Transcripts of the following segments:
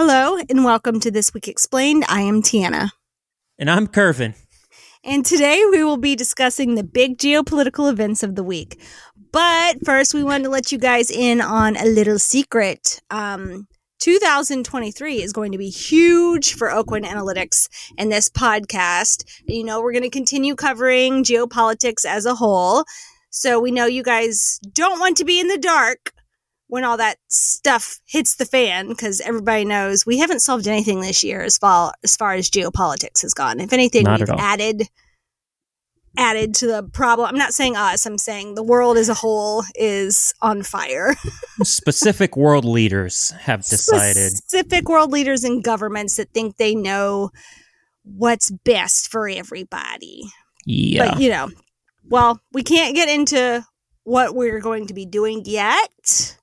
Hello, and welcome to This Week Explained. I am Tiana. And I'm Curvin. And today we will be discussing the big geopolitical events of the week. But first, we wanted to let you guys in on a little secret. Um, 2023 is going to be huge for Aucoin Analytics and this podcast. You know, we're going to continue covering geopolitics as a whole. So we know you guys don't want to be in the dark when all that stuff hits the fan because everybody knows we haven't solved anything this year as far as far as geopolitics has gone. If anything, Not we've added added to the problem. I'm not saying us. I'm saying the world as a whole is on fire. Specific world leaders have decided. specific world leaders and governments that think they know what's best for everybody. Yeah. But you know, well, we can't get into what we're going to be doing yet.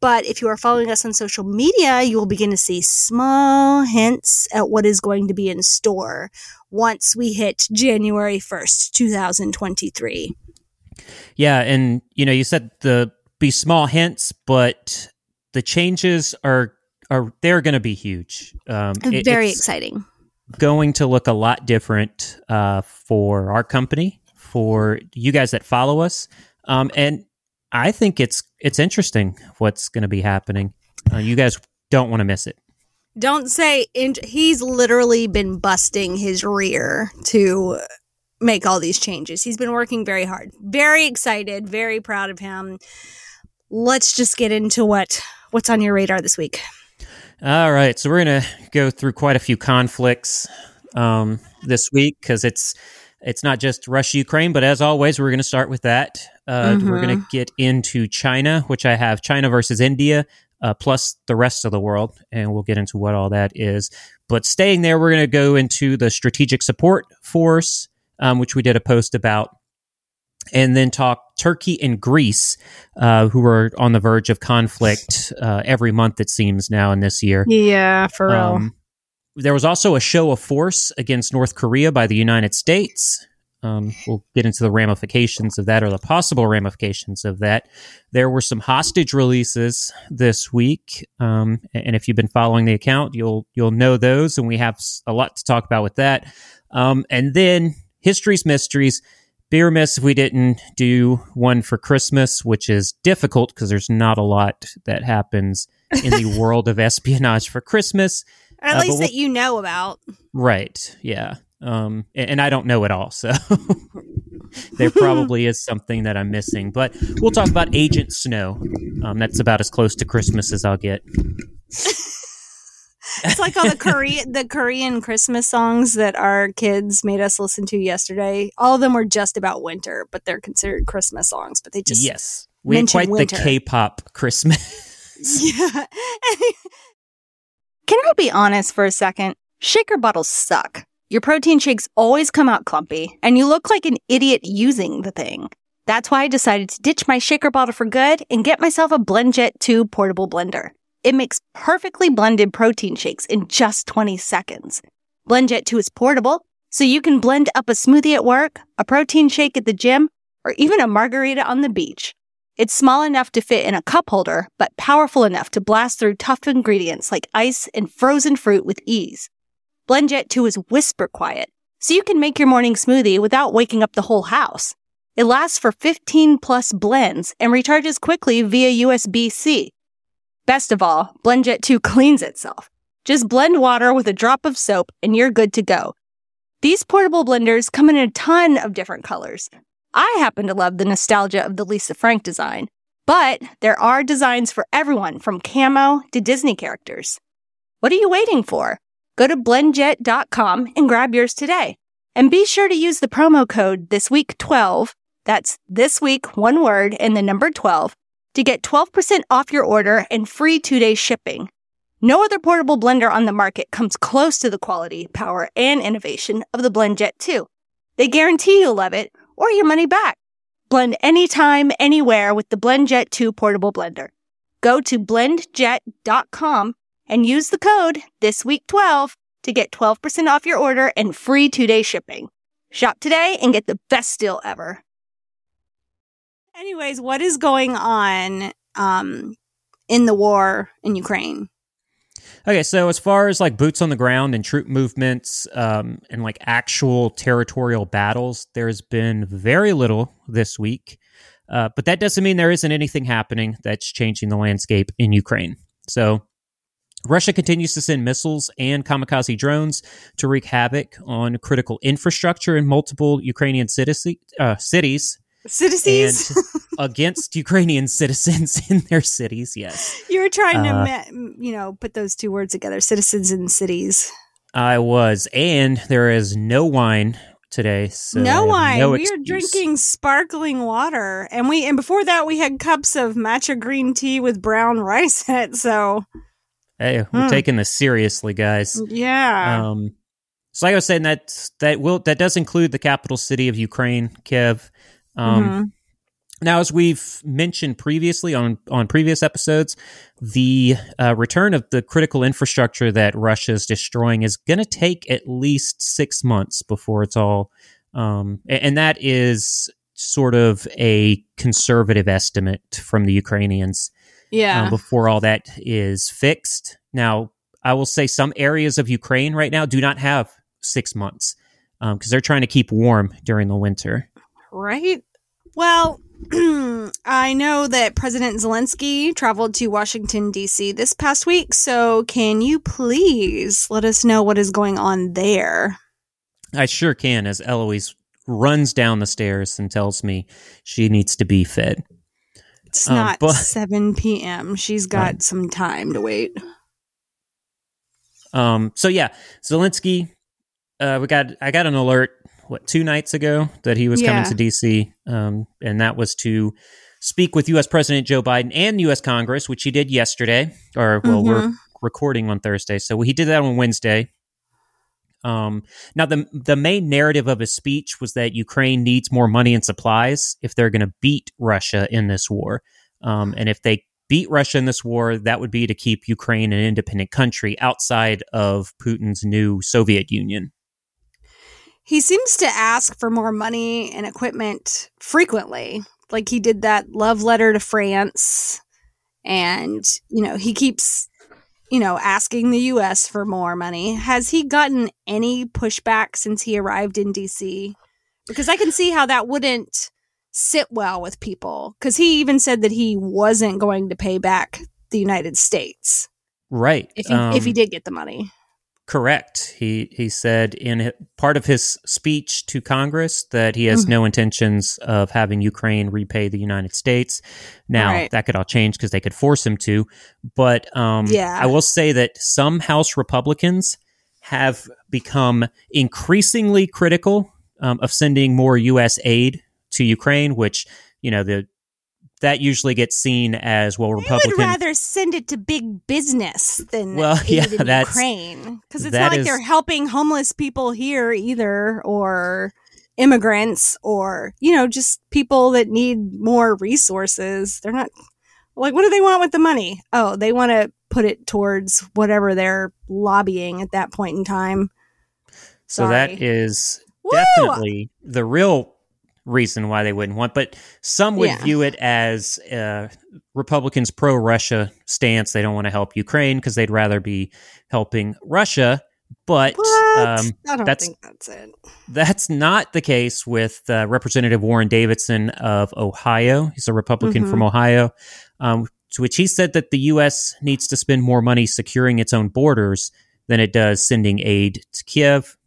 But if you are following us on social media, you will begin to see small hints at what is going to be in store once we hit January 1st, 2023. Yeah, and you know, you said the be small hints, but the changes are are they're going to be huge. Um, it- Very exciting. going to look a lot different uh, for our company, for you guys that follow us, um, and I think it's it's interesting what's going to be happening. Uh, you guys don't want to miss it. Don't say int- he's literally been busting his rear to make all these changes. He's been working very hard. Very excited, very proud of him. Let's just get into what what's on your radar this week. All right, so we're gonna go through quite a few conflicts um, this week because it's it's not just Russia Ukraine, but as always, we're gonna start with that. Uh, We're gonna get into China, which I have China versus India, uh, plus the rest of the world, and we'll get into what all that is. But staying there, we're gonna go into the Strategic Support Force, um, which we did a post about and then talk Turkey and Greece, uh, who are on the verge of conflict uh, every month, it seems now in this year. Yeah, for Um, there was also a show of force against North Korea by the United States. Um, we'll get into the ramifications of that or the possible ramifications of that. There were some hostage releases this week, um, and if you've been following the account, you'll you'll know those, and we have a lot to talk about with that. Um, and then history's mysteries. Be remiss if we didn't do one for Christmas, which is difficult because there's not a lot that happens in the world of espionage for Christmas. At uh, least we'll- that you know about. Right. Yeah. Um, and, and I don't know it all, so there probably is something that I'm missing. But we'll talk about Agent Snow. Um, that's about as close to Christmas as I'll get. It's like all the Korean the Korean Christmas songs that our kids made us listen to yesterday. All of them were just about winter, but they're considered Christmas songs. But they just yes, we had quite winter. the K-pop Christmas. Yeah. Can I be honest for a second? Shaker bottles suck. Your protein shakes always come out clumpy, and you look like an idiot using the thing. That's why I decided to ditch my shaker bottle for good and get myself a BlendJet 2 portable blender. It makes perfectly blended protein shakes in just 20 seconds. BlendJet 2 is portable, so you can blend up a smoothie at work, a protein shake at the gym, or even a margarita on the beach. It's small enough to fit in a cup holder, but powerful enough to blast through tough ingredients like ice and frozen fruit with ease. BlendJet 2 is whisper quiet, so you can make your morning smoothie without waking up the whole house. It lasts for 15 plus blends and recharges quickly via USB C. Best of all, BlendJet 2 cleans itself. Just blend water with a drop of soap and you're good to go. These portable blenders come in a ton of different colors. I happen to love the nostalgia of the Lisa Frank design, but there are designs for everyone from camo to Disney characters. What are you waiting for? Go to blendjet.com and grab yours today. And be sure to use the promo code this week 12, that's this week one word and the number 12 to get 12% off your order and free 2-day shipping. No other portable blender on the market comes close to the quality, power, and innovation of the BlendJet 2. They guarantee you'll love it or your money back. Blend anytime, anywhere with the BlendJet 2 portable blender. Go to blendjet.com and use the code ThisWeek12 to get 12% off your order and free two-day shipping. Shop today and get the best deal ever. Anyways, what is going on um, in the war in Ukraine? Okay, so as far as like boots on the ground and troop movements um, and like actual territorial battles, there's been very little this week. Uh, but that doesn't mean there isn't anything happening that's changing the landscape in Ukraine. So Russia continues to send missiles and kamikaze drones to wreak havoc on critical infrastructure in multiple Ukrainian uh, cities. Citizens against Ukrainian citizens in their cities. Yes, you were trying to, uh, you know, put those two words together: citizens in cities. I was, and there is no wine today. So no wine. No we are drinking sparkling water, and we and before that we had cups of matcha green tea with brown rice in it. So hey, we're hmm. taking this seriously, guys. Yeah. Um. So like I was saying, that that will that does include the capital city of Ukraine, Kiev. Um, mm-hmm. Now, as we've mentioned previously on on previous episodes, the uh, return of the critical infrastructure that Russia is destroying is going to take at least six months before it's all, um, and that is sort of a conservative estimate from the Ukrainians. Yeah, um, before all that is fixed. Now, I will say some areas of Ukraine right now do not have six months because um, they're trying to keep warm during the winter. Right. Well, I know that President Zelensky traveled to Washington, D.C. this past week. So, can you please let us know what is going on there? I sure can, as Eloise runs down the stairs and tells me she needs to be fed. It's um, not but, 7 p.m. She's got right. some time to wait. Um. So yeah, Zelensky. Uh, we got. I got an alert what two nights ago that he was yeah. coming to DC, um, and that was to speak with U.S. President Joe Biden and U.S. Congress, which he did yesterday. Or well, mm-hmm. we're recording on Thursday, so he did that on Wednesday. Um, now, the the main narrative of his speech was that Ukraine needs more money and supplies if they're going to beat Russia in this war, um, and if they beat Russia in this war, that would be to keep Ukraine an independent country outside of Putin's new Soviet Union. He seems to ask for more money and equipment frequently. Like he did that love letter to France. And, you know, he keeps, you know, asking the US for more money. Has he gotten any pushback since he arrived in DC? Because I can see how that wouldn't sit well with people. Because he even said that he wasn't going to pay back the United States. Right. If he, um, if he um, did get the money. Correct. He he said in part of his speech to Congress that he has mm-hmm. no intentions of having Ukraine repay the United States. Now right. that could all change because they could force him to. But um, yeah. I will say that some House Republicans have become increasingly critical um, of sending more U.S. aid to Ukraine, which you know the that usually gets seen as well. Republican would rather send it to big business than well, yeah, that's, Ukraine because it's not like is, they're helping homeless people here either, or immigrants, or you know, just people that need more resources. They're not like what do they want with the money? Oh, they want to put it towards whatever they're lobbying at that point in time. So that is Woo! definitely the real reason why they wouldn't want. But some would yeah. view it as uh, Republicans' pro Russia stance. They don't want to help Ukraine because they'd rather be helping Russia. But um, that's that's it. That's not the case with uh, Representative Warren Davidson of Ohio. He's a Republican mm-hmm. from Ohio, um, to which he said that the U.S. needs to spend more money securing its own borders than it does sending aid to Kiev.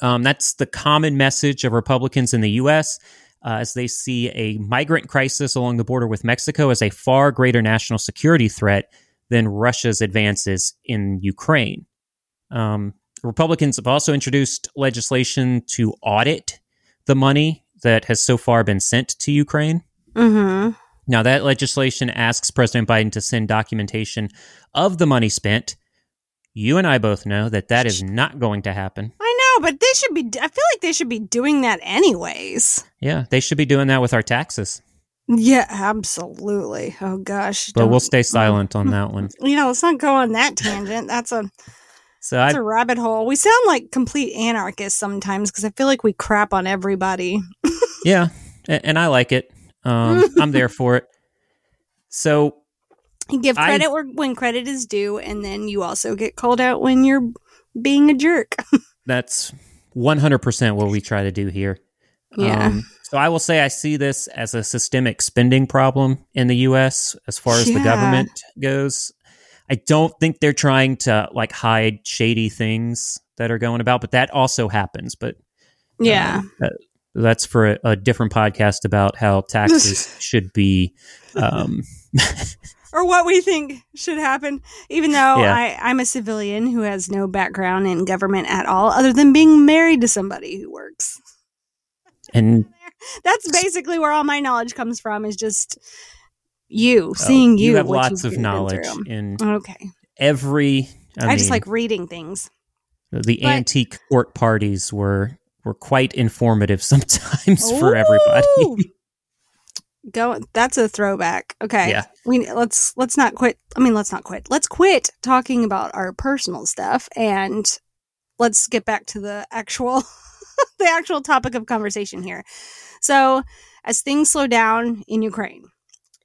Um, that's the common message of Republicans in the U.S. Uh, as they see a migrant crisis along the border with Mexico as a far greater national security threat than Russia's advances in Ukraine. Um, Republicans have also introduced legislation to audit the money that has so far been sent to Ukraine. Mm-hmm. Now, that legislation asks President Biden to send documentation of the money spent. You and I both know that that is not going to happen but they should be. I feel like they should be doing that anyways. Yeah, they should be doing that with our taxes. Yeah, absolutely. Oh gosh, but we'll stay silent on that one. You know, let's not go on that tangent. That's a so that's I'd, a rabbit hole. We sound like complete anarchists sometimes because I feel like we crap on everybody. yeah, and I like it. Um, I'm there for it. So You give credit I, when credit is due, and then you also get called out when you're being a jerk. That's 100% what we try to do here. Yeah. Um, so I will say I see this as a systemic spending problem in the US as far as yeah. the government goes. I don't think they're trying to like hide shady things that are going about, but that also happens. But yeah, uh, that, that's for a, a, different podcast about how taxes should be. Um, or what we think should happen, even though yeah. I, I'm a civilian who has no background in government at all, other than being married to somebody who works. And that's basically where all my knowledge comes from is just you oh, seeing you. You have lots of knowledge in okay every. I, I mean, just like reading things. The but, antique court parties were were quite informative sometimes ooh, for everybody. Go. That's a throwback. Okay. Yeah. We let's let's not quit. I mean, let's not quit. Let's quit talking about our personal stuff and let's get back to the actual the actual topic of conversation here. So, as things slow down in Ukraine,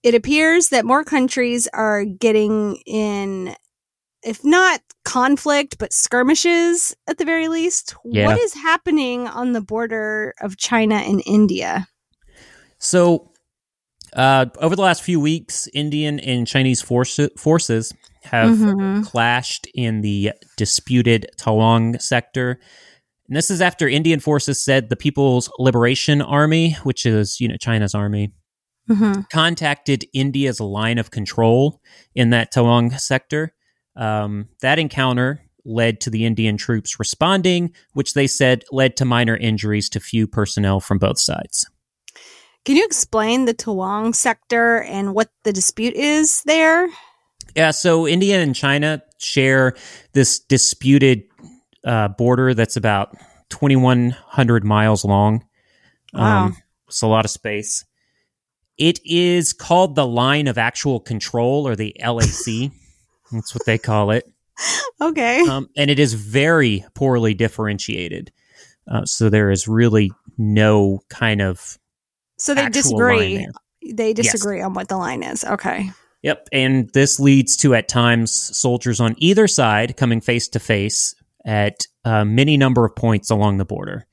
it appears that more countries are getting in if not conflict, but skirmishes at the very least. Yeah. What is happening on the border of China and India? So, uh, over the last few weeks, Indian and Chinese force- forces have mm-hmm. clashed in the disputed Tawang sector. And this is after Indian forces said the People's Liberation Army, which is, you know, China's army, mm-hmm. contacted India's line of control in that Tawang sector. Um, that encounter led to the Indian troops responding, which they said led to minor injuries to few personnel from both sides. Can you explain the Tawang sector and what the dispute is there? Yeah, so India and China share this disputed uh, border that's about 2,100 miles long. Wow. Um, it's a lot of space. It is called the line of actual control or the LAC. that's what they call it. Okay. Um, and it is very poorly differentiated. Uh, so there is really no kind of. So they disagree. They disagree yes. on what the line is. Okay. Yep. And this leads to, at times, soldiers on either side coming face to face at a many number of points along the border.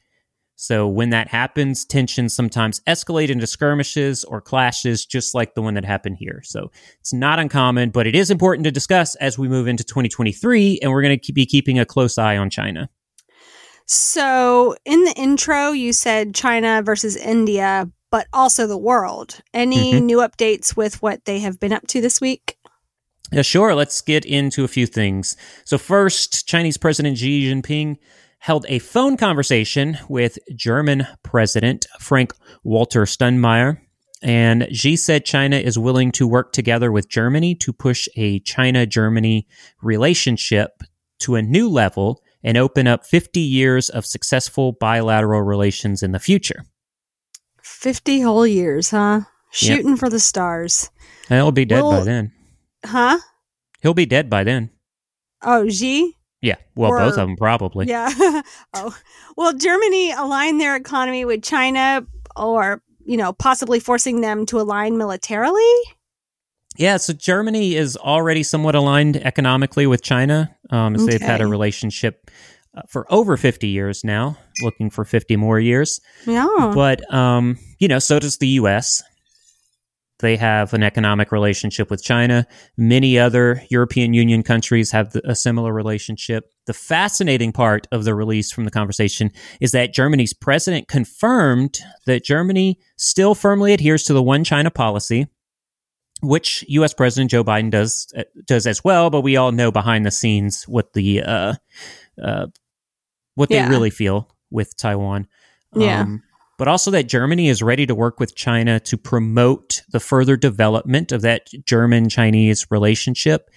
So when that happens, tensions sometimes escalate into skirmishes or clashes, just like the one that happened here. So it's not uncommon, but it is important to discuss as we move into 2023, and we're going to be keeping a close eye on China. So in the intro, you said China versus India, but also the world. Any mm-hmm. new updates with what they have been up to this week? Yeah, sure. Let's get into a few things. So, first, Chinese President Xi Jinping held a phone conversation with German President Frank Walter Steinmeier. And Xi said China is willing to work together with Germany to push a China Germany relationship to a new level and open up 50 years of successful bilateral relations in the future. 50 whole years, huh? Shooting yep. for the stars. It'll be dead by then. Huh? He'll be dead by then. Oh, Xi? Yeah, well, or, both of them probably. Yeah. oh, well, Germany aligned their economy with China, or you know, possibly forcing them to align militarily. Yeah, so Germany is already somewhat aligned economically with China, um, as okay. they've had a relationship for over fifty years now, looking for fifty more years. Yeah, but um, you know, so does the U.S. They have an economic relationship with China. Many other European Union countries have a similar relationship. The fascinating part of the release from the conversation is that Germany's president confirmed that Germany still firmly adheres to the one China policy, which U.S. President Joe Biden does does as well. But we all know behind the scenes what the uh, uh, what yeah. they really feel with Taiwan. Yeah. Um, but also that Germany is ready to work with China to promote the further development of that German Chinese relationship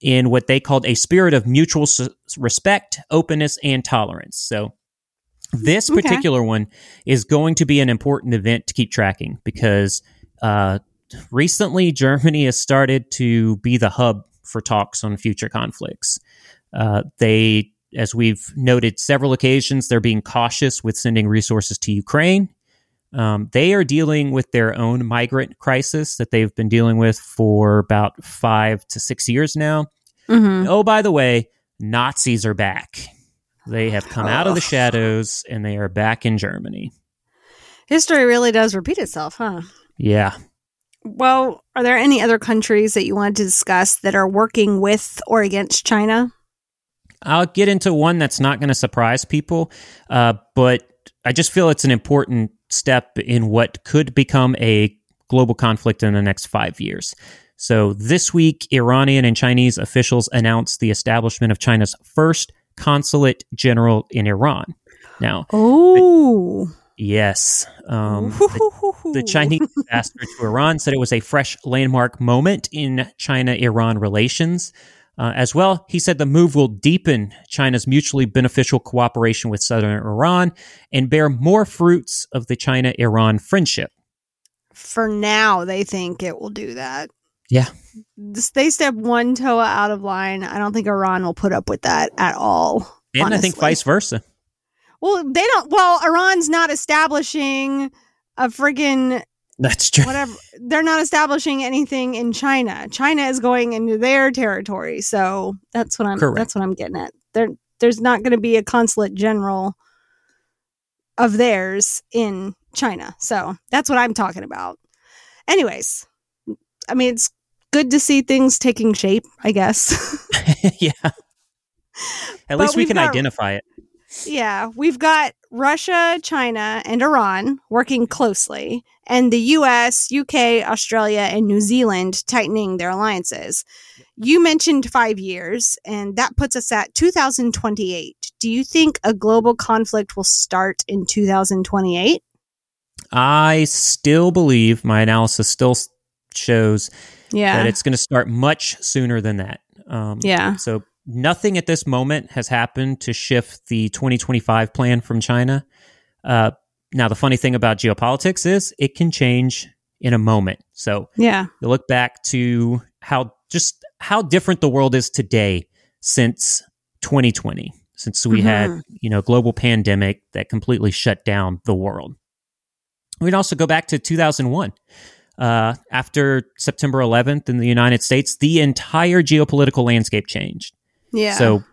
in what they called a spirit of mutual respect, openness, and tolerance. So, this particular okay. one is going to be an important event to keep tracking because uh, recently Germany has started to be the hub for talks on future conflicts. Uh, they as we've noted several occasions, they're being cautious with sending resources to Ukraine. Um, they are dealing with their own migrant crisis that they've been dealing with for about five to six years now. Mm-hmm. Oh, by the way, Nazis are back. They have come out of the shadows and they are back in Germany. History really does repeat itself, huh? Yeah. Well, are there any other countries that you wanted to discuss that are working with or against China? I'll get into one that's not going to surprise people, uh, but I just feel it's an important step in what could become a global conflict in the next five years. So this week, Iranian and Chinese officials announced the establishment of China's first consulate general in Iran. Now, Oh, yes, um, the, the Chinese ambassador to Iran said it was a fresh landmark moment in China Iran relations. Uh, as well, he said the move will deepen China's mutually beneficial cooperation with southern Iran and bear more fruits of the China Iran friendship. For now, they think it will do that. Yeah. They step one toe out of line. I don't think Iran will put up with that at all. And I think vice versa. Well, they don't. Well, Iran's not establishing a friggin' That's true. whatever. They're not establishing anything in China. China is going into their territory. So that's what I'm. Correct. That's what I'm getting at. There, there's not going to be a consulate general of theirs in China. So that's what I'm talking about. Anyways, I mean, it's good to see things taking shape. I guess. yeah. At But least we can got- identify it. Yeah, we've got Russia, China, and Iran working closely, and the US, UK, Australia, and New Zealand tightening their alliances. You mentioned five years, and that puts us at 2028. Do you think a global conflict will start in 2028? I still believe my analysis still shows Yeah. that it's going to start much sooner than that. Um, yeah. So nothing at this moment has happened to shift the 2025 plan from China. Uh, now, the funny thing about geopolitics is it can change in a moment. So Yeah. you look back to how just how different the world is today since 2020, since we had Mhm. you know global pandemic that completely shut down the world. We'd also go back to 2001. Uh, after September 11th in the United States, the entire geopolitical landscape changed. Yeah. So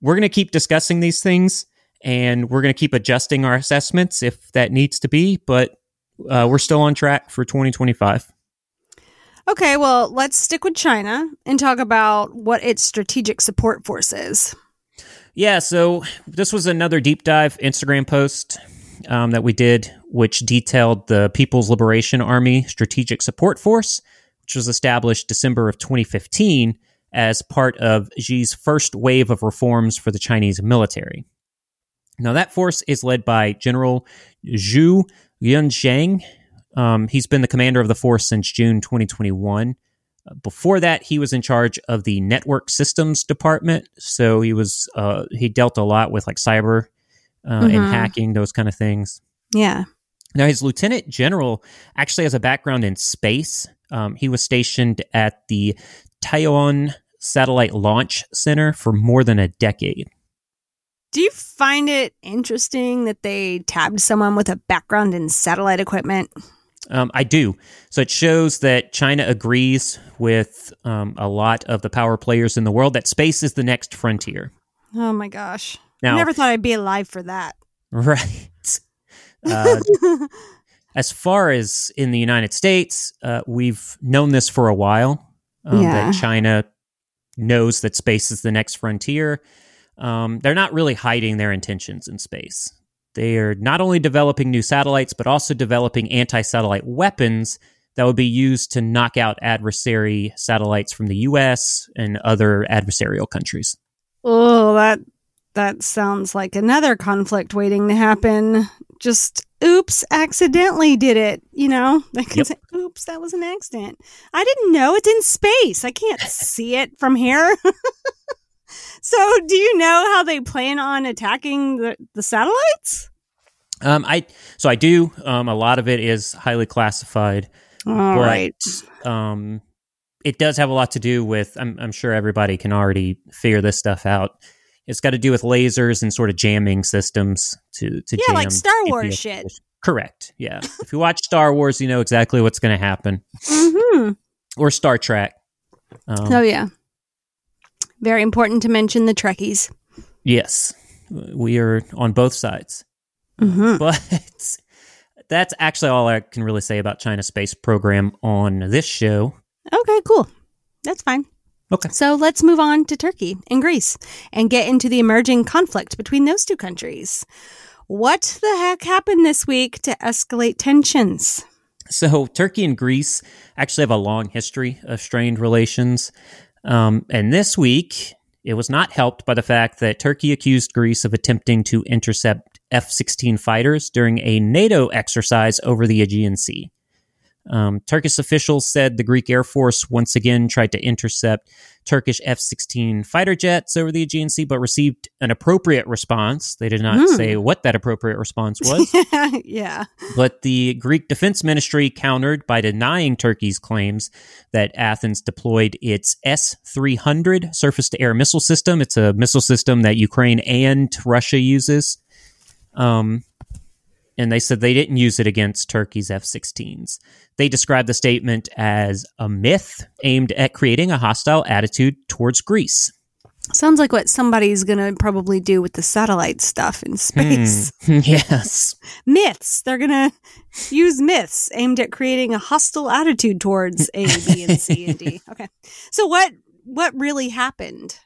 we're going to keep discussing these things and we're going to keep adjusting our assessments if that needs to be, but uh, we're still on track for 2025. okay, well, let's stick with China and talk about what its strategic support force is. Yeah, so this was another deep dive Instagram post um, that we did, which detailed the People's Liberation Army Strategic Support Force, which was established December of 2015 as part of Xi's first wave of reforms for the Chinese military. Now, that force is led by General Zhu Yunzhang. Um, he's been the commander of the force since June 2021. Uh, Before that, he was in charge of the network systems department. So he was uh, he dealt a lot with like cyber uh, and Mhm. hacking, those kind of things. Yeah. Now, his lieutenant general actually has a background in space. Um, he was stationed at the Taiyuan Satellite Launch Center for more than a decade. Do you find it interesting that they tabbed someone with a background in satellite equipment? Um, I do. So it shows that China agrees with um, a lot of the power players in the world that space is the next frontier. Oh my gosh. Now, I never thought I'd be alive for that. right. Uh, as far as in the United States, uh, we've known this for a while um, Yeah. that China knows that space is the next frontier. Um, they're not really hiding their intentions in space. They are not only developing new satellites, but also developing anti satellite weapons that would be used to knock out adversary satellites from the US and other adversarial countries. oh, that that sounds like another conflict waiting to happen. Just oops, accidentally did it, you know? Yep. Oops, that was an accident. I didn't know it's in space. I can't see it from here. so, do you know how they plan on attacking the, the satellites? Um, I so I do. Um, a lot of it is highly classified. All but right. um, it does have a lot to do with. I'm, I'm sure everybody can already figure this stuff out. It's got to do with lasers and sort of jamming systems to to Yeah, jam like Star Wars shit. Correct. Yeah. if you watch Star Wars, you know exactly what's going to happen. Mm-hmm. Or Star Trek. Um, Oh yeah. Very important to mention the Trekkies. Yes. We are on both sides. Mm-hmm. But that's actually all I can really say about China's space program on this show. Okay, cool. That's fine. Okay. So let's move on to Turkey and Greece and get into the emerging conflict between those two countries. What the heck happened this week to escalate tensions? So, Turkey and Greece actually have a long history of strained relations. Um, and this week, it was not helped by the fact that Turkey accused Greece of attempting to intercept F 16 fighters during a NATO exercise over the Aegean Sea. Um, Turkish officials said the Greek Air Force once again tried to intercept Turkish F 16 fighter jets over the Aegean Sea, but received an appropriate response. They did not Hmm. say what that appropriate response was. yeah. But the Greek Defense Ministry countered by denying Turkey's claims that Athens deployed its S 300 surface to air missile system. It's a missile system that Ukraine and Russia uses. Um, and they said they didn't use it against Turkey's F 16s. They described the statement as a myth aimed at creating a hostile attitude towards Greece. Sounds like what somebody's going to probably do with the satellite stuff in space. Hmm. yes. Myths. They're going to use myths aimed at creating a hostile attitude towards A, B, and C and D. Okay. So what what really happened?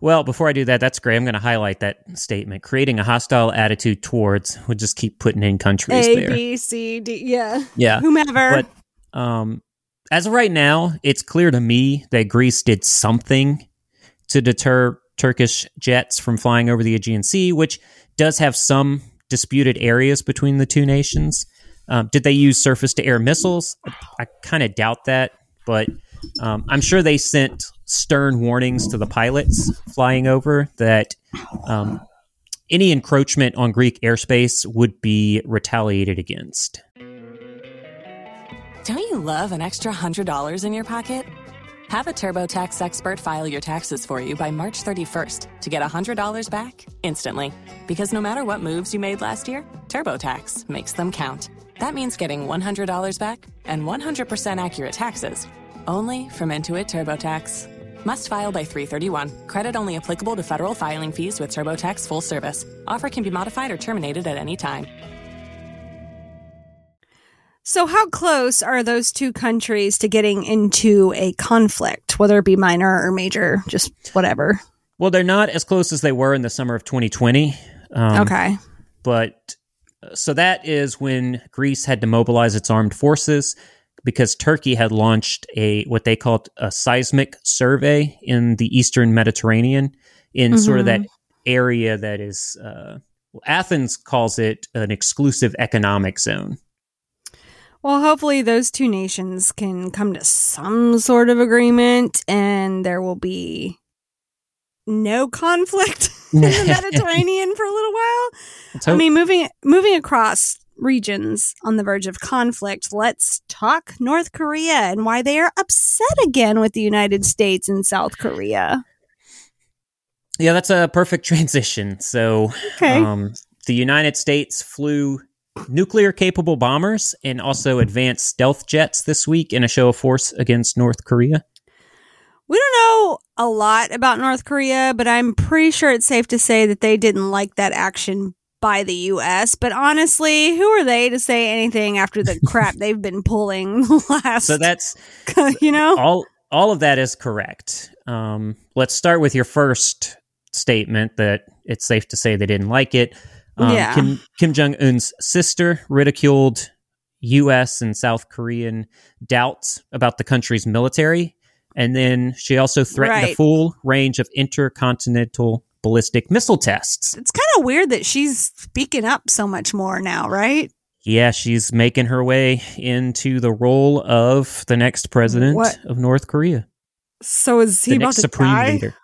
Well, before I do that, that's great. I'm going to highlight that statement. Creating a hostile attitude towards, we'll just keep putting in countries A, there. B, C, D. Yeah. yeah. Whomever. But um, as of right now, it's clear to me that Greece did something to deter Turkish jets from flying over the Aegean Sea, which does have some disputed areas between the two nations. Um, did they use surface to air missiles? I kind of doubt that, but um, I'm sure they sent stern warnings to the pilots flying over that um, any encroachment on Greek airspace would be retaliated against. Don't you love an extra $100 in your pocket? Have a TurboTax expert file your taxes for you by March 31st to get $100 back instantly. Because no matter what moves you made last year, TurboTax makes them count. That means getting $100 back and 100% accurate taxes only from Intuit TurboTax. Must file by 331. Credit only applicable to federal filing fees with TurboTax full service. Offer can be modified or terminated at any time. So, how close are those two countries to getting into a conflict, whether it be minor or major, just whatever? Well, they're not as close as they were in the summer of 2020. Um, okay. But uh, so that is when Greece had to mobilize its armed forces because Turkey had launched a what they called a seismic survey in the eastern Mediterranean in sort of that area that is uh, well, Athens calls it an exclusive economic zone. Well, hopefully, those two nations can come to some sort of agreement and there will be no conflict in the Mediterranean for a little while. I mean, moving moving across regions on the verge of conflict, let's talk North Korea and why they are upset again with the United States and South Korea. yeah, that's a perfect transition. So Okay. Um, the United States flew nuclear capable bombers and also advanced stealth jets this week in a show of force against North Korea. We don't know a lot about North Korea, but I'm pretty sure it's safe to say that they didn't like that action by the US. But honestly, who are they to say anything after the crap they've been pulling the last So that's you know? all all of that is correct. Um, let's start with your first statement that it's safe to say they didn't like it. Um, Yeah. Kim, Kim Jong Un's sister ridiculed U.S. and South Korean doubts about the country's military, and then she also threatened a Right. full range of intercontinental ballistic missile tests. It's kind of weird that she's speaking up so much more now, right? Yeah, she's making her way into the role of the next president What? of North Korea. So is he the about next to supreme die? leader.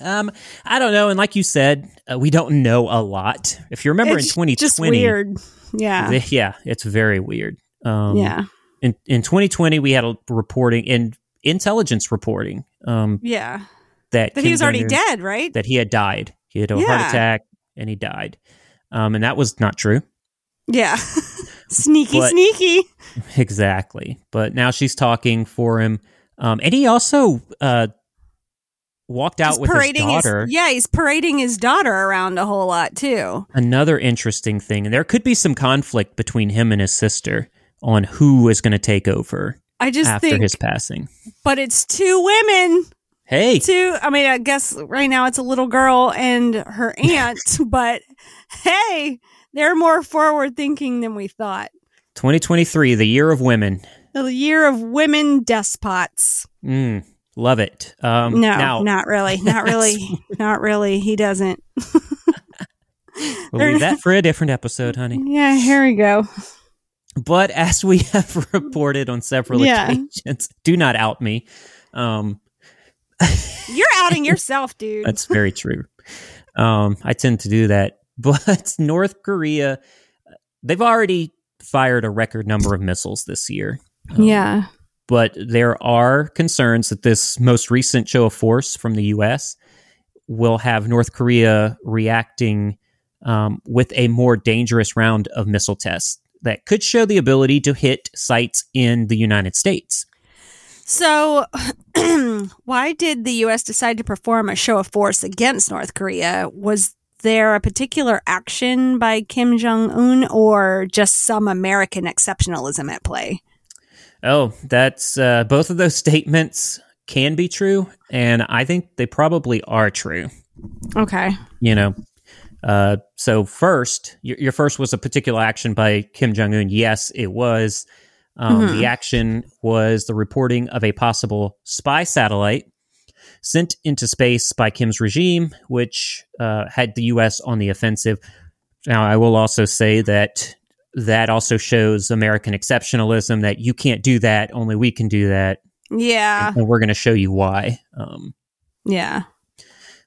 Um, I don't know, and like you said, uh, we don't know a lot. If you remember It's in 2020, just weird. Yeah. the- yeah, it's very weird. Um, yeah. In in 2020, we had a reporting in intelligence reporting um, Yeah. That That he was already dead, right? That he had died. He had a heart attack and he died. Um, and that was not true. Yeah. sneaky, But- sneaky. Exactly. But now she's talking for him. Um, and he also uh, walked out Just with his daughter. yeah, he's parading his daughter around a whole lot too. Another interesting thing. And there could be some conflict between him and his sister on who is going to take over I just after think, his passing. but it's two women. Hey, Two. I mean, I guess right now it's a little girl and her aunt, but hey, they're more forward thinking than we thought. 2023, the year of women. The year of women despots. Mm, love it. Um, No, now, not really. Not really. not really. He doesn't. we'll leave that for a different episode, honey. Yeah, here we go. But as we have reported on several Yeah. occasions, do not out me. Um, You're outing yourself, dude. That's very true. Um, I tend to do that. But North Korea, they've already fired a record number of missiles this year. Um, yeah. But there are concerns that this most recent show of force from the U.S. will have North Korea reacting um, with a more dangerous round of missile tests that could show the ability to hit sites in the United States. So, why did the U.S. decide to perform a show of force against North Korea? Was there a particular action by Kim Jong Un or just some American exceptionalism at play? Oh, that's uh, both of those statements can be true, and I think they probably are true. Okay. You know, uh, so first, your, your first was a particular action by Kim Jong Un. Yes, it was. Um, Mhm. The action was the reporting of a possible spy satellite sent into space by Kim's regime, which uh, had the U.S. on the offensive. Now, I will also say that that also shows American exceptionalism that you can't do that, only we can do that. Yeah. And we're going to show you why. Um, Yeah.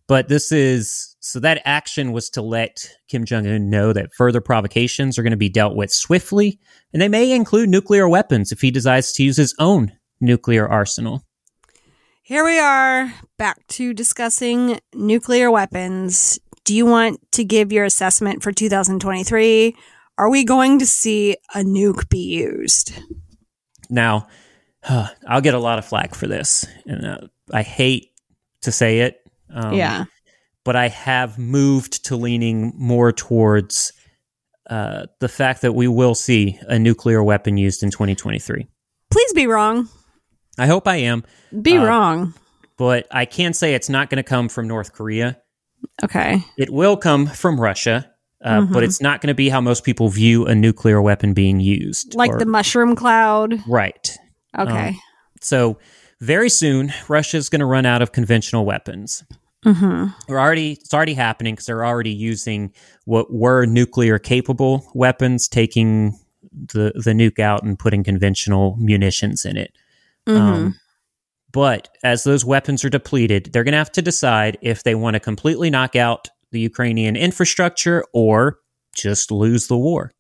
but this is so that action was to let Kim Jong un know that further provocations are going to be dealt with swiftly, and they may include nuclear weapons if he decides to use his own nuclear arsenal. Here we are back to discussing nuclear weapons. Do you want to give your assessment for 2023? Are we going to see a nuke be used? Now, I'll get a lot of flack for this, and uh, I hate to say it. Um, yeah. But I have moved to leaning more towards uh, the fact that we will see a nuclear weapon used in 2023. Please be wrong. I hope I am, Be Uh, wrong. but I can say it's not going to come from North Korea. Okay. It will come from Russia, uh, but Mhm. it's not going to be how most people view a nuclear weapon being used. Like or- the mushroom cloud. right. Okay. So very soon, Russia's going to run out of conventional weapons. Mm-hmm. We're already it's already happening because they're already using what were nuclear capable weapons, taking the the nuke out and putting conventional munitions in it. Mm-hmm. Um, but as those weapons are depleted, they're going to have to decide if they want to completely knock out the Ukrainian infrastructure or just lose the war.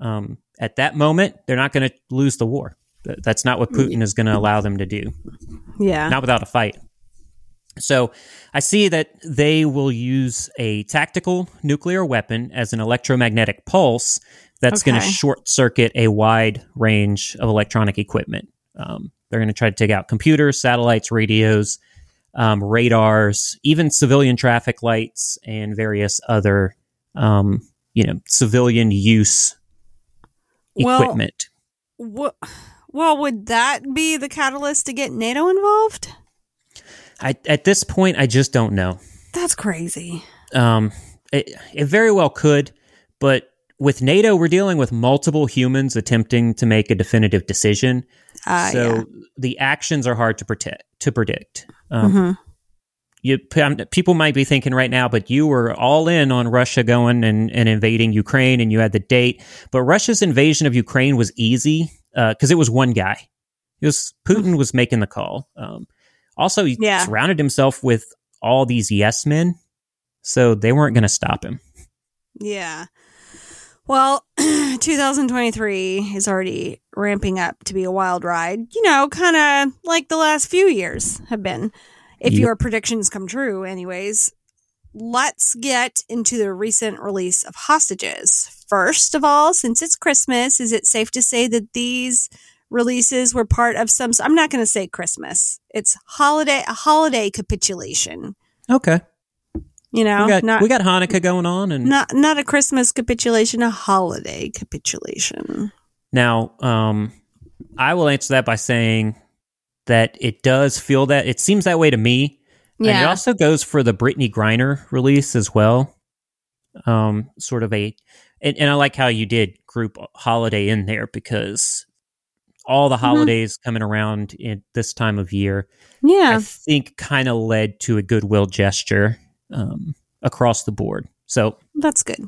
Um, at that moment, they're not going to lose the war. That's not what Putin is going to allow them to do yeah. not without a fight. So I see that they will use a tactical nuclear weapon as an electromagnetic pulse that's going to short circuit a wide range of electronic equipment. Um, they're going to try to take out computers, satellites, radios, um, radars, even civilian traffic lights, and various other, um, you know, civilian use Well- equipment. Wha- well, would that be the catalyst to get NATO involved? I, at this point, I just don't know. That's crazy. Um, it, it very well could, but with NATO, we're dealing with multiple humans attempting to make a definitive decision. Uh, so yeah. the actions are hard to predict. To predict, um, Mhm. you people might be thinking right now, but you were all in on Russia going and, and invading Ukraine, and you had the date. But Russia's invasion of Ukraine was easy because it was one guy. It was Putin was making the call. Um, also, he Yeah. surrounded himself with all these yes men, so they weren't going to stop him. Yeah. Well, 2023 is already ramping up to be a wild ride. You know, kind of like the last few years have been. If Yep. your predictions come true, anyways. Let's get into the recent release of hostages. first of all, since it's Christmas, is it safe to say that these releases were part of some? I'm not going to say Christmas. It's holiday a holiday capitulation. Okay. You know, We got not we got Hanukkah going on, and not not a Christmas capitulation, a holiday capitulation. now um, I will answer that by saying that it does feel that it seems that way to me. And it also goes for the Brittney Griner release as well. Um, sort of a, and, and I like how you did group holiday in there because all the Mm-hmm. holidays coming around in this time of year, Yeah. I think kind of led to a goodwill gesture um, across the board. So That's good.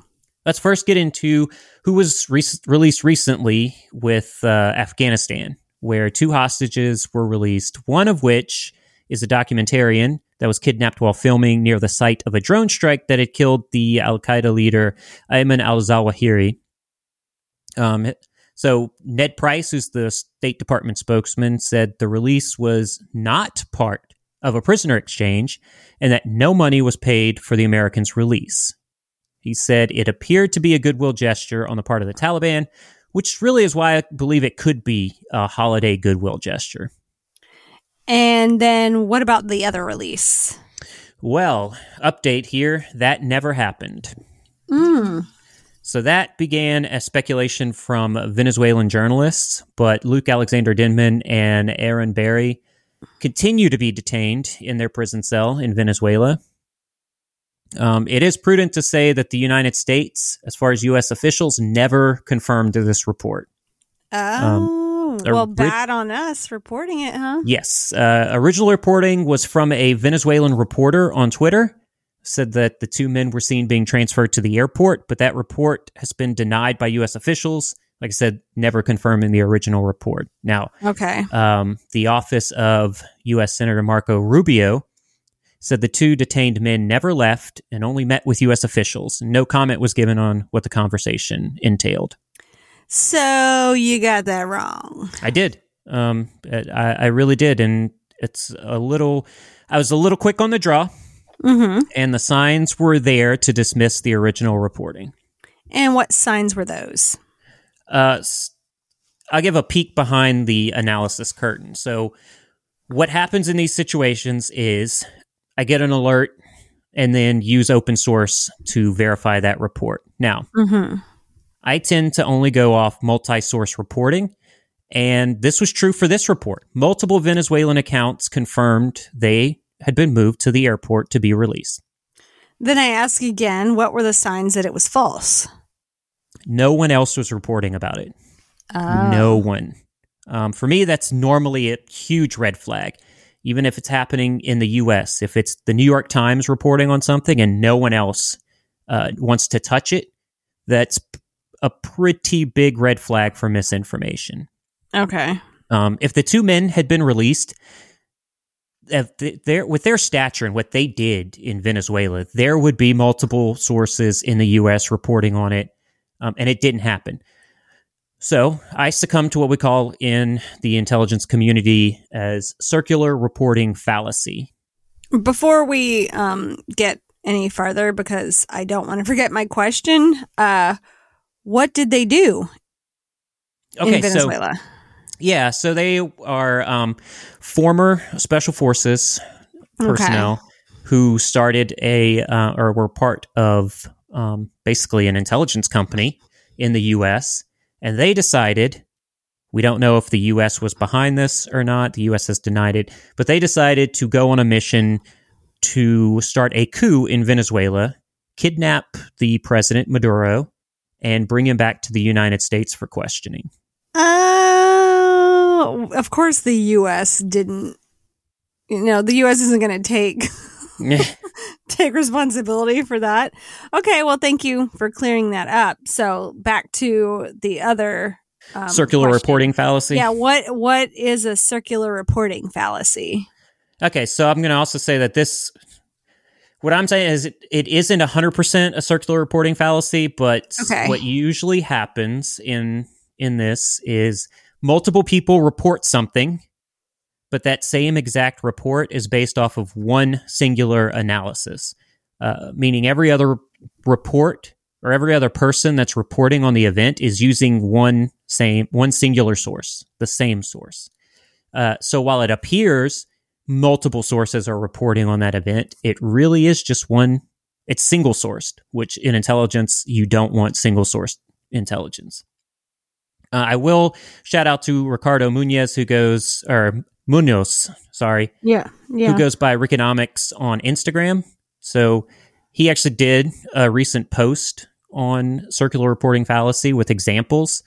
let's first get into who was re- released recently with uh, Afghanistan, where two hostages were released, one of which is a documentarian that was kidnapped while filming near the site of a drone strike that had killed the Al Qaeda leader Ayman al Zawahiri. Um, so, Ned Price, who's the State Department spokesman, said the release was not part of a prisoner exchange and that no money was paid for the Americans' release. He said it appeared to be a goodwill gesture on the part of the Taliban, which really is why I believe it could be a holiday goodwill gesture. And then what about the other release? Well, update here that never happened. Mm. So that began as speculation from Venezuelan journalists, but Luke Alexander Denman and Airan Berry continue to be detained in their prison cell in Venezuela. Um, it is prudent to say that the United States, as far as U.S. officials, never confirmed this report. Oh, a well, bad on us reporting it, huh? Yes. Uh, original reporting was from a Venezuelan reporter on Twitter. Said that the two men were seen being transferred to the airport, but that report has been denied by U.S. officials. Like I said, never confirmed in the original report. Now, Okay. um, the office of U.S. Senator Marco Rubio said the two detained men never left and only met with U.S. officials. No comment was given on what the conversation entailed. So you got that wrong. I did. Um, I, I really did, and it's a little. I was a little quick on the draw, Mm-hmm. and the signs were there to dismiss the original reporting. And what signs were those? Uh, I'll give a peek behind the analysis curtain. So, what happens in these situations is I get an alert and then use open source to verify that report. Now, Mm-hmm. I tend to only go off multi source reporting. And this was true for this report. Multiple Venezuelan accounts confirmed they had been moved to the airport to be released. Then I ask again, what were the signs that it was false? No one else was reporting about it. Oh. No one. Um, for me, that's normally a huge red flag. Even if it's happening in the US, if it's the New York Times reporting on something and no one else uh, wants to touch it, that's a pretty big red flag for misinformation. Okay. Um, if the two men had been released, their, with their stature and what they did in Venezuela, there would be multiple sources in the U.S. reporting on it, um, and it didn't happen. So I succumbed to what we call in the intelligence community as circular reporting fallacy. Before we um, get any farther, because I don't want to forget my question, uh, what did they do Okay, in so Venezuela? Yeah, so they are um, former special forces personnel who started a uh, or were part of um, basically an intelligence company in the U.S. and they decided we don't know if the U.S. was behind this or not. The U.S. has denied it, but they decided to go on a mission to start a coup in Venezuela, kidnap the president Maduro, and bring him back to the United States for questioning. Oh, of course the U.S. didn't. You know, the U.S. isn't going to take take responsibility for that. Okay, well, thank you for clearing that up. So back to the other um, circular question. reporting fallacy. Yeah, what what is a circular reporting fallacy? Okay, so I'm going to also say that this, what I'm saying is it, it isn't 100% a circular reporting fallacy, but Okay. what usually happens in in this is multiple people report something, but that same exact report is based off of one singular analysis, uh, meaning every other report or every other person that's reporting on the event is using one same one singular source, the same source. Uh, so while it appears multiple sources are reporting on that event, it really is just one. It's single sourced, which in intelligence you don't want single sourced intelligence. Uh, I will shout out to Ricardo Munoz, who goes or Munoz, sorry, Yeah. Yeah. who goes by Rickonomics on Instagram. So he actually did a recent post on circular reporting fallacy with examples.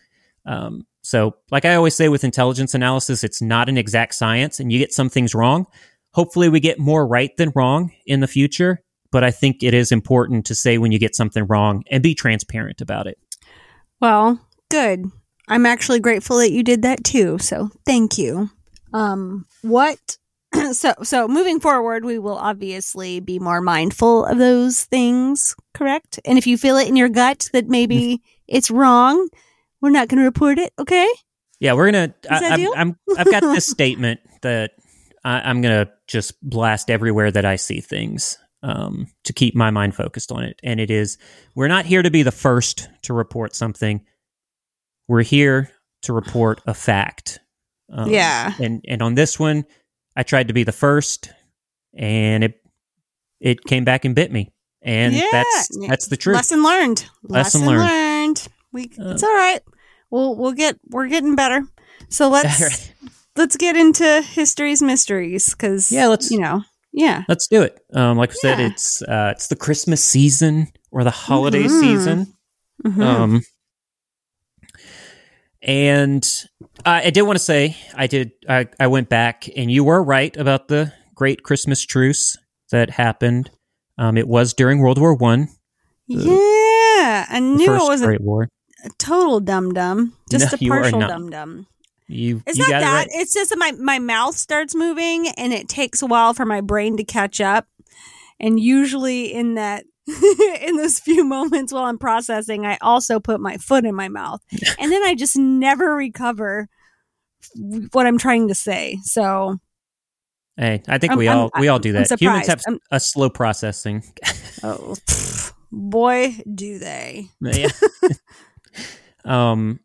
Um, so, like I always say with intelligence analysis, it's not an exact science, and you get some things wrong. Hopefully, we get more right than wrong in the future. But I think it is important to say when you get something wrong and be transparent about it. Well, good. I'm actually grateful that you did that too. So thank you. Um, what? so so moving forward, we will obviously be more mindful of those things. Correct. And if you feel it in your gut that maybe it's wrong, we're not going to report it. Okay. Yeah, we're gonna. I, that I'm, I'm. I've got this statement that I, I'm gonna just blast everywhere that I see things um, to keep my mind focused on it. And it is: we're not here to be the first to report something. We're here to report a fact. Um, Yeah. And and on this one, I tried to be the first, and it it came back and bit me. And Yeah. that's that's the truth. Lesson learned. Lesson Lesson, learned. learned. We. Uh, it's all right. We'll we'll get we're getting better. So let's Right. let's get into history's mysteries because Yeah, let's- you know yeah Let's do it. Um, like I said, it's uh, it's the Christmas season or the holiday Mhm. season. Mhm. Um, and I, I did want to say I did. I, I went back, and you were right about the Great Christmas Truce that happened. Um, it was during World War One, yeah I knew it wasn't Great War. a total dum dum just No, a partial dum dum You it's you not that it right. it's just that my my mouth starts moving and it takes a while for my brain to catch up and usually in that in those few moments while I'm processing, I also put my foot in my mouth. and then I just never recover what I'm trying to say. So, Hey, I think I'm- we I'm- all we all do that. Humans have. I'm- a slow processing. oh, pff, boy, do they. yeah. um.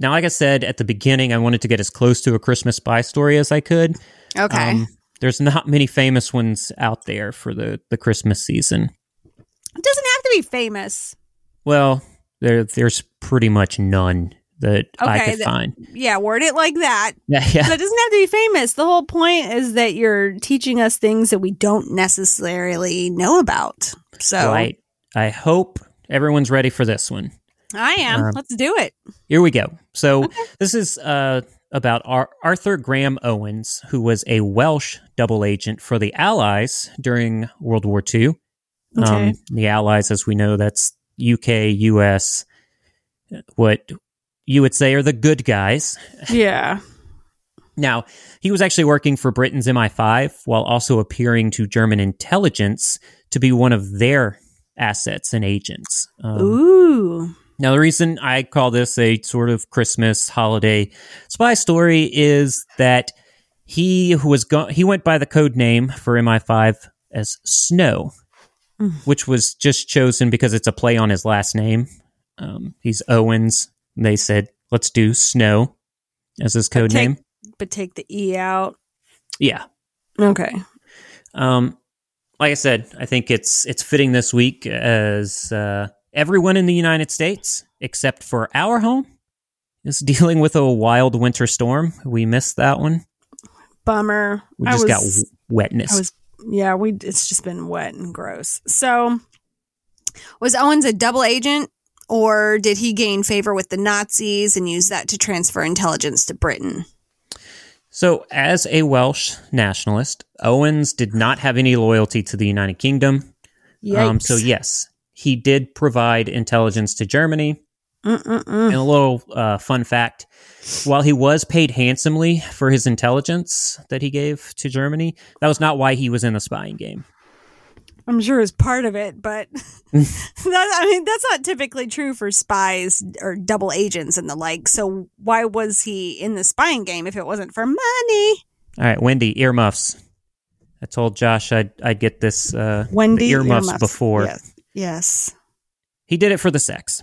Now, like I said at the beginning, I wanted to get as close to a Christmas spy story as I could. Okay. Um, there's not many famous ones out there for the, the Christmas season. It doesn't have to be famous. Well, there there's pretty much none that I Okay, could that- find. Yeah, word it like that. Yeah, yeah. That doesn't have to be famous. The whole point is that you're teaching us things that we don't necessarily know about. So Well, I I hope everyone's ready for this one. I am. Um, Let's do it. Here we go. So this is uh, about Ar- Arthur Graham Owens, who was a Welsh double agent for the Allies during World War II. Okay. Um, the Allies, as we know, that's UK, US, what you would say are the good guys. Yeah. Now, he was actually working for Britain's MI5 while also appearing to German intelligence to be one of their assets and agents. Um, Ooh. now, the reason I call this a sort of Christmas holiday spy story is that he who was go- he went by the code name for MI5 as Snow, Mm. which was just chosen because it's a play on his last name. Um, he's Owens. They said, "Let's do Snow" as his code take- name. But take the E out. Yeah. Okay. Um, like I said, I think it's it's fitting this week as uh, everyone in the United States, except for our home, is dealing with a wild winter storm. We missed that one. Bummer. We just got was- w- wetness. I was yeah, we it's just been wet and gross. So was Owens a double agent or did he gain favor with the Nazis and use that to transfer intelligence to Britain? so, as a Welsh nationalist, Owens did not have any loyalty to the United Kingdom. Um, so, yes, he did provide intelligence to Germany. Mm-mm-mm. And a little uh, fun fact while he was paid handsomely for his intelligence that he gave to Germany, that was not why he was in the spying game. I'm sure is part of it, but that, I mean that's not typically true for spies or double agents and the like. So why was he in the spying game if it wasn't for money? All right, Wendy, earmuffs. I told Josh I'd, I'd get this uh, Wendy earmuffs, earmuffs. before. Yes. Yes. He did it for the sex.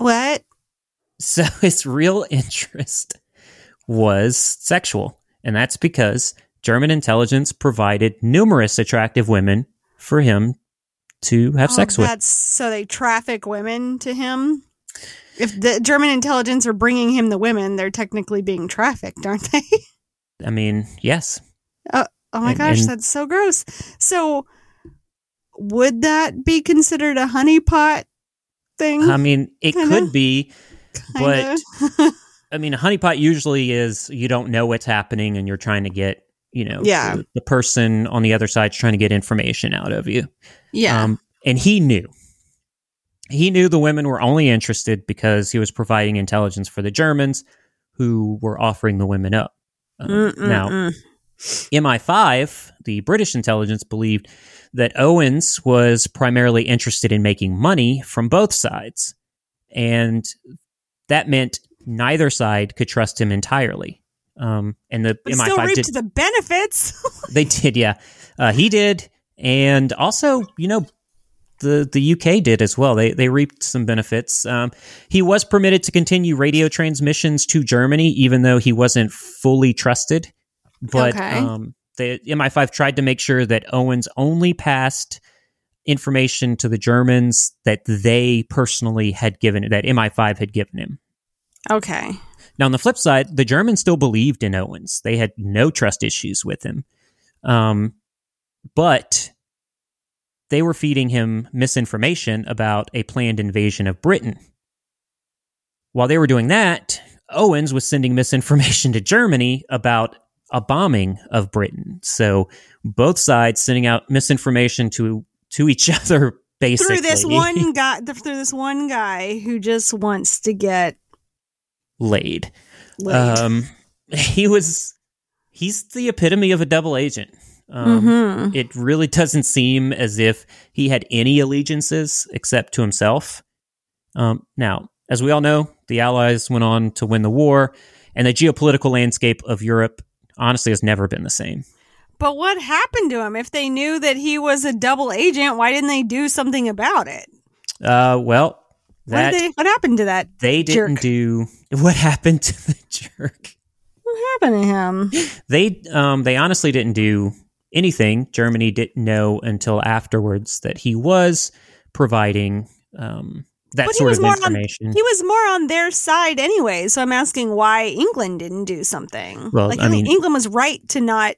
What? So his real interest was sexual. And that's because German intelligence provided numerous attractive women for him to have Oh, sex with. That's so they traffic women to him. If the German intelligence are bringing him the women, they're technically being trafficked, aren't they? I mean, yes. Uh, oh my And- gosh, and- that's so gross. So, would that be considered a honeypot thing? I mean, it Kinda. could be, but Kinda. I mean, a honeypot usually is you don't know what's happening and you're trying to get, you know, Yeah. the, the person on the other side's trying to get information out of you. yeah. Um, and he knew. He knew the women were only interested because he was providing intelligence for the Germans who were offering the women up. Mm, now, mm, MI5, the British intelligence, believed that Owens was primarily interested in making money from both sides. And that meant neither side could trust him entirely. Um, and the but MI5 still reaped did, the benefits. they did, yeah. Uh, he did. And also, you know, the, the UK did as well. They, they reaped some benefits. Um, he was permitted to continue radio transmissions to Germany, even though he wasn't fully trusted. But Okay. um, the MI5 tried to make sure that Owens only passed information to the Germans that they personally had given, that MI5 had given him. okay. Now, on the flip side, the Germans still believed in Owens. They had no trust issues with him. Um, but they were feeding him misinformation about a planned invasion of Britain. While they were doing that, Owens was sending misinformation to Germany about a bombing of Britain. So both sides sending out misinformation to to each other basically. Through this one guy, through this one guy who just wants to get laid. laid. Um, he was he's the epitome of a double agent. Um, Mhm. It really doesn't seem as if he had any allegiances except to himself. Um, now, as we all know, the Allies went on to win the war, and the geopolitical landscape of Europe honestly has never been the same. But what happened to him? If they knew that he was a double agent, why didn't they do something about it? Uh, well, What, that did they, what happened to that? they didn't jerk? do what happened to the jerk. What happened to him? They um they honestly didn't do anything. Germany didn't know until afterwards that he was providing um that But he sort was of more on- He was more on their side anyway, so I'm asking why England didn't do something. Well, like I mean- England was right to not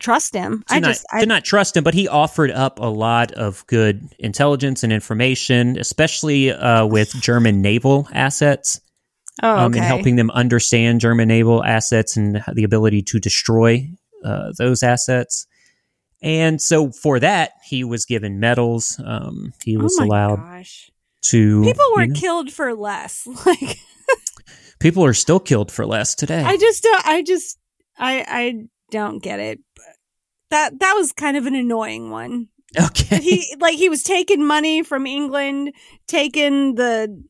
trust him. to I not, just I, to not trust him, but he offered up a lot of good intelligence and information, especially uh, with German naval assets, oh, okay. um, and helping them understand German naval assets and the ability to destroy uh, those assets. And so for that, he was given medals. Um, he was oh my allowed gosh. To. People were you know, killed for less. Like people are still killed for less today. I just don't I just I I don't get it. That that was kind of an annoying one. okay. he like he was taking money from England, taking the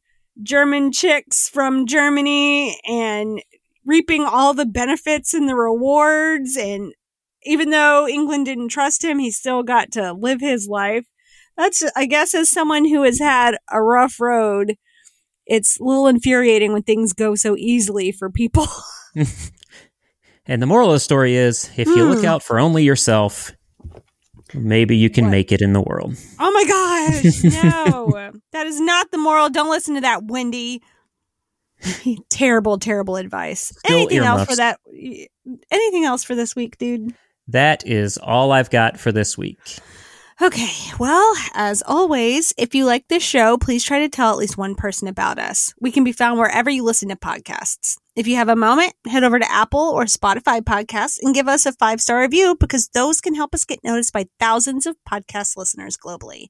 German chicks from Germany and reaping all the benefits and the rewards and even though England didn't trust him, he still got to live his life. That's I guess as someone who has had a rough road, it's a little infuriating when things go so easily for people. and the moral of the story is if you look Hmm. out for only yourself, maybe you can What? make it in the world. Oh my gosh, no. that is not the moral. Don't listen to that, Wendy. terrible, terrible advice. Still anything else for that? Anything else for this week, dude? That is all I've got for this week. Okay, well, as always, if you like this show, please try to tell at least one person about us. We can be found wherever you listen to podcasts. If you have a moment, head over to Apple or Spotify podcasts and give us a five star review because those can help us get noticed by thousands of podcast listeners globally.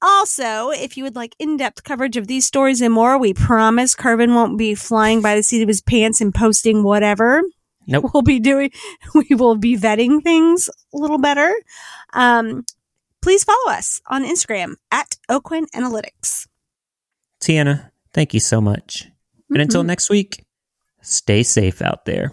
Also, if you would like in-depth coverage of these stories and more, we promise Carvin won't be flying by the seat of his pants and posting whatever. Nope. We'll be doing, we will be vetting things a little better. Um, please follow us on Instagram at Aucoin Analytics. Tiana, thank you so much. And until Mhm. next week, stay safe out there.